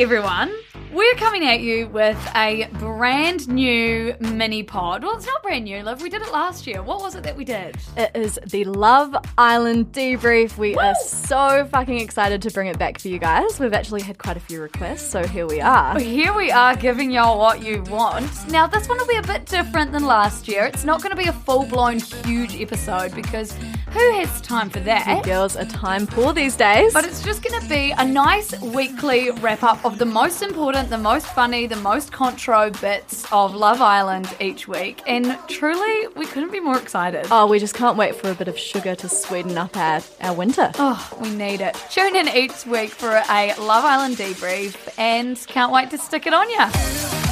everyone. We're coming at you with a brand new mini pod. Well, it's not brand new, love. We did it last year. What was it that we did? It is the Love Island debrief. We are so fucking excited to bring it back for you guys. We've actually had quite a few requests, so here we are. Here we are giving y'all what you want. Now, this one will be a bit different than last year. It's not going to be a full blown huge episode because who has time for that? Girls are time poor these days. But it's just going to be a nice weekly wrap up of the most important, the most funny, the most contro bits of Love Island each week. And truly, we couldn't be more excited. oh, we just can't wait for a bit of sugar to sweeten up our, our winter. Oh, we need it. Tune in each week for a Love Island debrief and can't wait to stick it on ya.